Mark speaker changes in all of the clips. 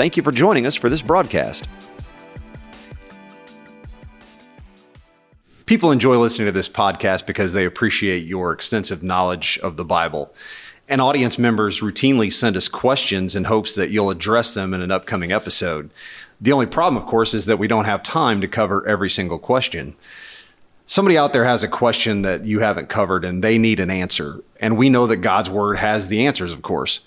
Speaker 1: Thank you for joining us for this broadcast. People enjoy listening to this podcast because they appreciate your extensive knowledge of the Bible. And audience members routinely send us questions in hopes that you'll address them in an upcoming episode. The only problem, of course, is that we don't have time to cover every single question. Somebody out there has a question that you haven't covered and they need an answer. And we know that God's Word has the answers, of course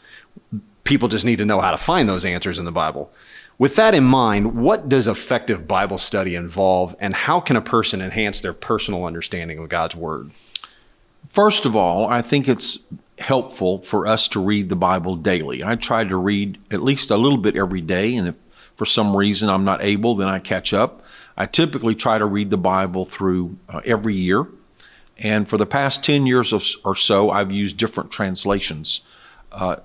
Speaker 1: people just need to know how to find those answers in the Bible. With that in mind, what does effective Bible study involve, and how can a person enhance their personal understanding of God's Word?
Speaker 2: First of all, I think it's helpful for us to read the Bible daily. I try to read at least a little bit every day, and if for some reason I'm not able, then I catch up. I typically try to read the Bible through uh, every year, and for the past 10 years or so, I've used different translations. Uh,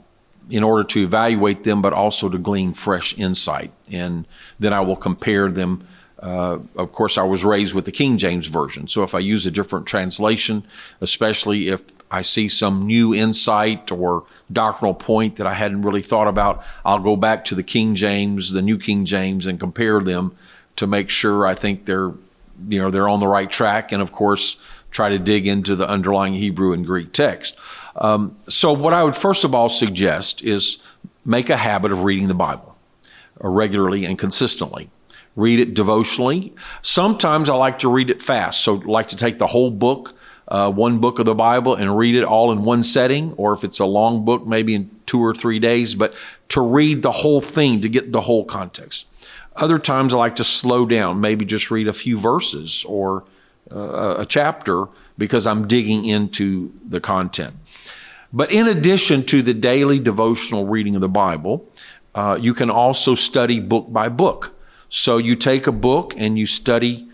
Speaker 2: in order to evaluate them, but also to glean fresh insight. And then I will compare them. Uh, of course, I was raised with the King James Version. So if I use a different translation, especially if I see some new insight or doctrinal point that I hadn't really thought about, I'll go back to the King James, the New King James, and compare them to make sure I think they're, you know, they're on the right track. And of course, try to dig into the underlying Hebrew and Greek text. Um, so, what I would first of all suggest is make a habit of reading the Bible uh, regularly and consistently. Read it devotionally. Sometimes I like to read it fast, so I like to take the whole book, uh, one book of the Bible, and read it all in one setting, or if it's a long book, maybe in two or three days, but to read the whole thing to get the whole context. Other times I like to slow down, maybe just read a few verses or uh, a chapter because I'm digging into the content. But in addition to the daily devotional reading of the Bible, uh, you can also study book by book. So you take a book and you study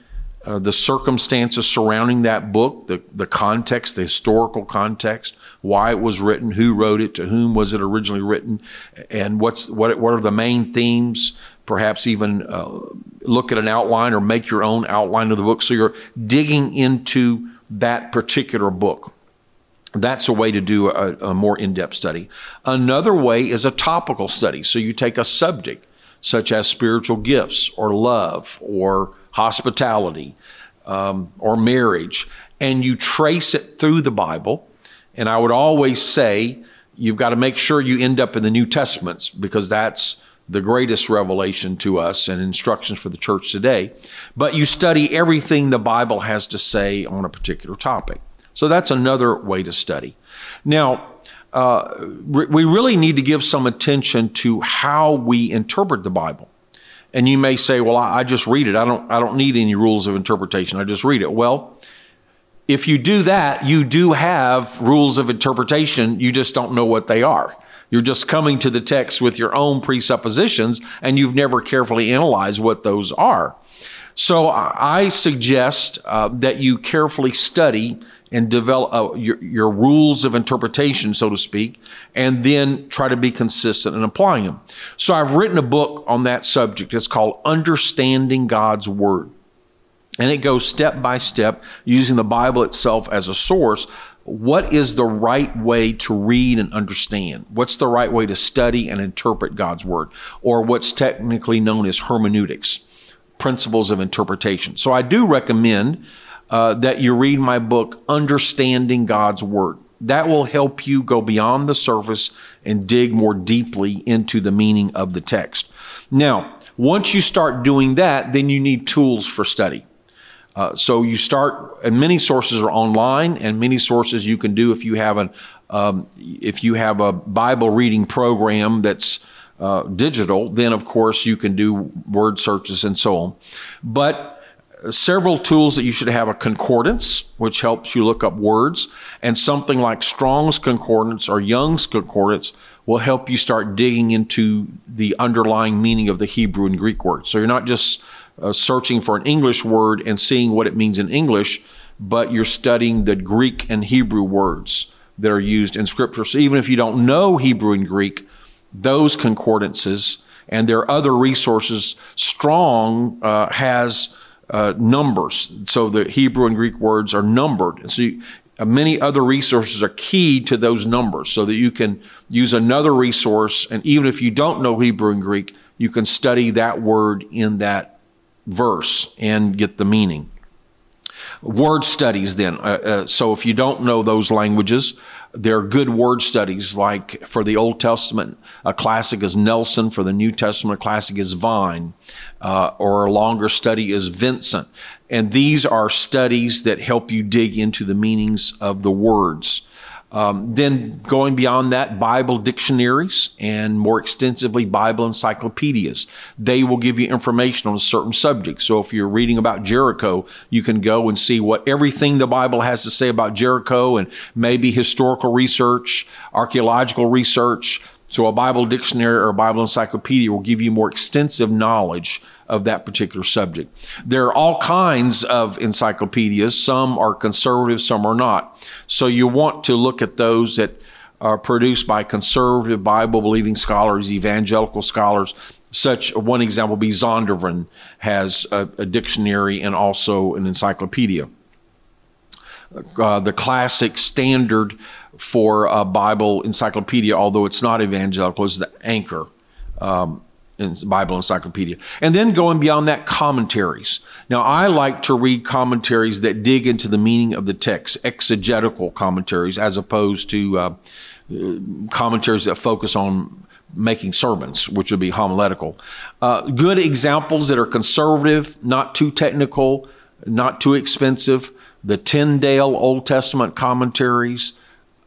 Speaker 2: uh, the circumstances surrounding that book, the, the context, the historical context, why it was written, who wrote it, to whom was it originally written, and what's what what are the main themes. Perhaps even uh, look at an outline or make your own outline of the book. So you're digging into that particular book. That's a way to do a, a more in depth study. Another way is a topical study. So you take a subject such as spiritual gifts or love or hospitality um, or marriage, and you trace it through the Bible. And I would always say you've got to make sure you end up in the New Testaments because that's the greatest revelation to us and instructions for the church today. But you study everything the Bible has to say on a particular topic. So that's another way to study. Now, uh, we really need to give some attention to how we interpret the Bible. And you may say, "Well, I, I just read it. I don't. I don't need any rules of interpretation. I just read it." Well, if you do that, you do have rules of interpretation. You just don't know what they are. You're just coming to the text with your own presuppositions, and you've never carefully analyzed what those are. So I suggest uh, that you carefully study and develop uh, your, your rules of interpretation, so to speak, and then try to be consistent in applying them. So I've written a book on that subject. It's called Understanding God's Word. And it goes step by step using the Bible itself as a source. What is the right way to read and understand? What's the right way to study and interpret God's Word? Or what's technically known as hermeneutics, principles of interpretation. So I do recommend uh, that you read my book, Understanding God's Word. That will help you go beyond the surface and dig more deeply into the meaning of the text. Now, once you start doing that, then you need tools for study. Uh, so you start, and many sources are online, and many sources you can do if you have an um, if you have a Bible reading program that's uh, digital, then of course you can do word searches and so on. But several tools that you should have a concordance, which helps you look up words, and something like Strong's Concordance or Young's Concordance, will help you start digging into the underlying meaning of the Hebrew and Greek words. So you're not just uh, searching for an English word and seeing what it means in English, but you're studying the Greek and Hebrew words that are used in Scripture. So even if you don't know Hebrew and Greek, those concordances and there are other resources. Strong uh, has uh, numbers, so the Hebrew and Greek words are numbered. So you, uh, many other resources are key to those numbers, so that you can use another resource, and even if you don't know Hebrew and Greek, you can study that word in that verse and get the meaning. Word studies, then. Uh, uh, so if you don't know those languages, there are good word studies, like for the Old Testament, a classic is Nelson. For the New Testament, a classic is Vine. Uh, or a longer study is Vincent. And these are studies that help you dig into the meanings of the words. Um, then going beyond that, Bible dictionaries and more extensively, Bible encyclopedias. They will give you information on a certain subject. So if you're reading about Jericho, you can go and see what everything the Bible has to say about Jericho and maybe historical research, archaeological research. So a Bible dictionary or a Bible encyclopedia will give you more extensive knowledge of that particular subject. There are all kinds of encyclopedias. Some are conservative, some are not. So you want to look at those that are produced by conservative Bible believing scholars, evangelical scholars. Such one example be Zondervan has a, a dictionary and also an encyclopedia. Uh, the classic standard for a Bible encyclopedia, although it's not evangelical, is the Anchor. Um, Bible Encyclopedia. And then going beyond that, commentaries. Now, I like to read commentaries that dig into the meaning of the text, exegetical commentaries, as opposed to uh, commentaries that focus on making sermons, which would be homiletical. Uh, good examples that are conservative, not too technical, not too expensive. The Tyndale Old Testament commentaries,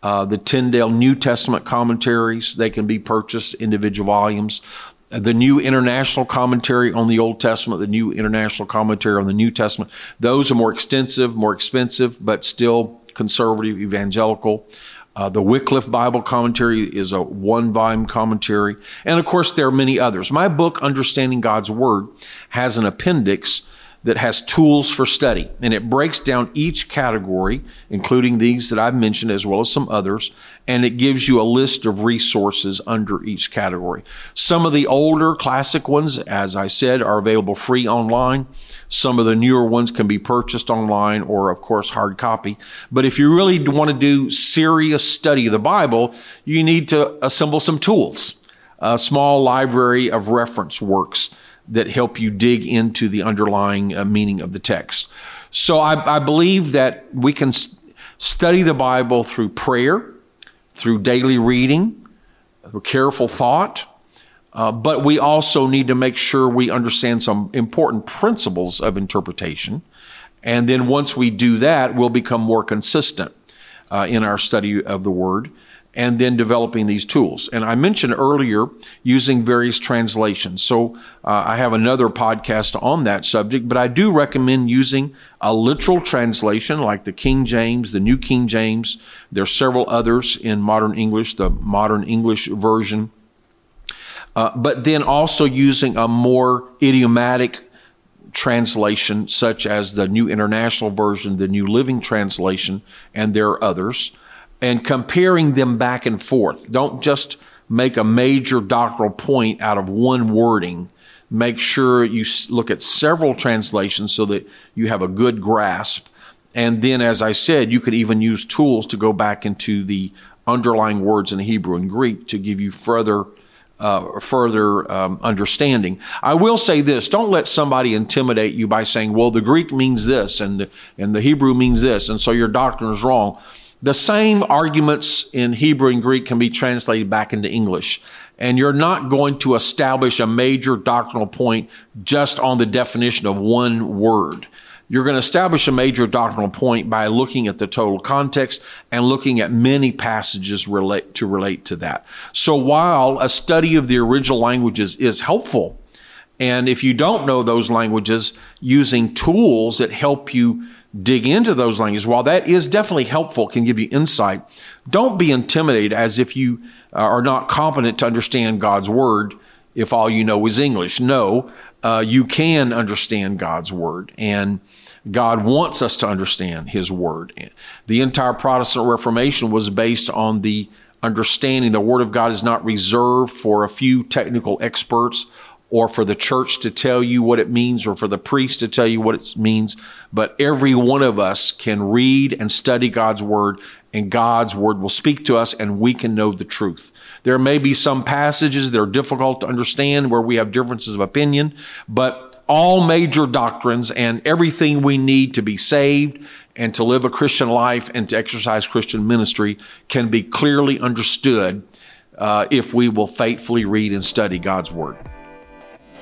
Speaker 2: uh, the Tyndale New Testament commentaries, they can be purchased individual volumes the new international commentary on the Old Testament, the new international commentary on the New Testament. Those are more extensive, more expensive, but still conservative, evangelical. Uh, the Wycliffe Bible commentary is a one volume commentary. And of course, there are many others. My book, Understanding God's Word, has an appendix that has tools for study. And it breaks down each category, including these that I've mentioned, as well as some others, and it gives you a list of resources under each category. Some of the older classic ones, as I said, are available free online. Some of the newer ones can be purchased online or, of course, hard copy. But if you really want to do serious study of the Bible, you need to assemble some tools. A small library of reference works that help you dig into the underlying uh, meaning of the text. So I, I believe that we can st- study the Bible through prayer, through daily reading, through careful thought, uh, but we also need to make sure we understand some important principles of interpretation. And then once we do that, we'll become more consistent uh, in our study of the Word and then developing these tools. And I mentioned earlier using various translations. So uh, I have another podcast on that subject, but I do recommend using a literal translation like the King James, the New King James. There are several others in modern English, the modern English version. Uh, but then also using a more idiomatic translation, such as the New International Version, the New Living Translation, and there are others and comparing them back and forth. Don't just make a major doctrinal point out of one wording. Make sure you look at several translations so that you have a good grasp. And then, as I said, you could even use tools to go back into the underlying words in Hebrew and Greek to give you further uh, further um, understanding. I will say this: don't let somebody intimidate you by saying, "Well, the Greek means this, and the, and the Hebrew means this, and so your doctrine is wrong." The same arguments in Hebrew and Greek can be translated back into English. And you're not going to establish a major doctrinal point just on the definition of one word. You're going to establish a major doctrinal point by looking at the total context and looking at many passages relate to relate to that. So while a study of the original languages is helpful, and if you don't know those languages, using tools that help you dig into those languages, while that is definitely helpful, can give you insight, don't be intimidated as if you uh, are not competent to understand God's word if all you know is English. No, uh, you can understand God's word. And God wants us to understand His Word. The entire Protestant Reformation was based on the understanding the Word of God is not reserved for a few technical experts or for the church to tell you what it means or for the priest to tell you what it means, but every one of us can read and study God's Word and God's Word will speak to us and we can know the truth. There may be some passages that are difficult to understand where we have differences of opinion, but all major doctrines and everything we need to be saved and to live a Christian life and to exercise Christian ministry can be clearly understood uh, if we will faithfully read and study God's Word.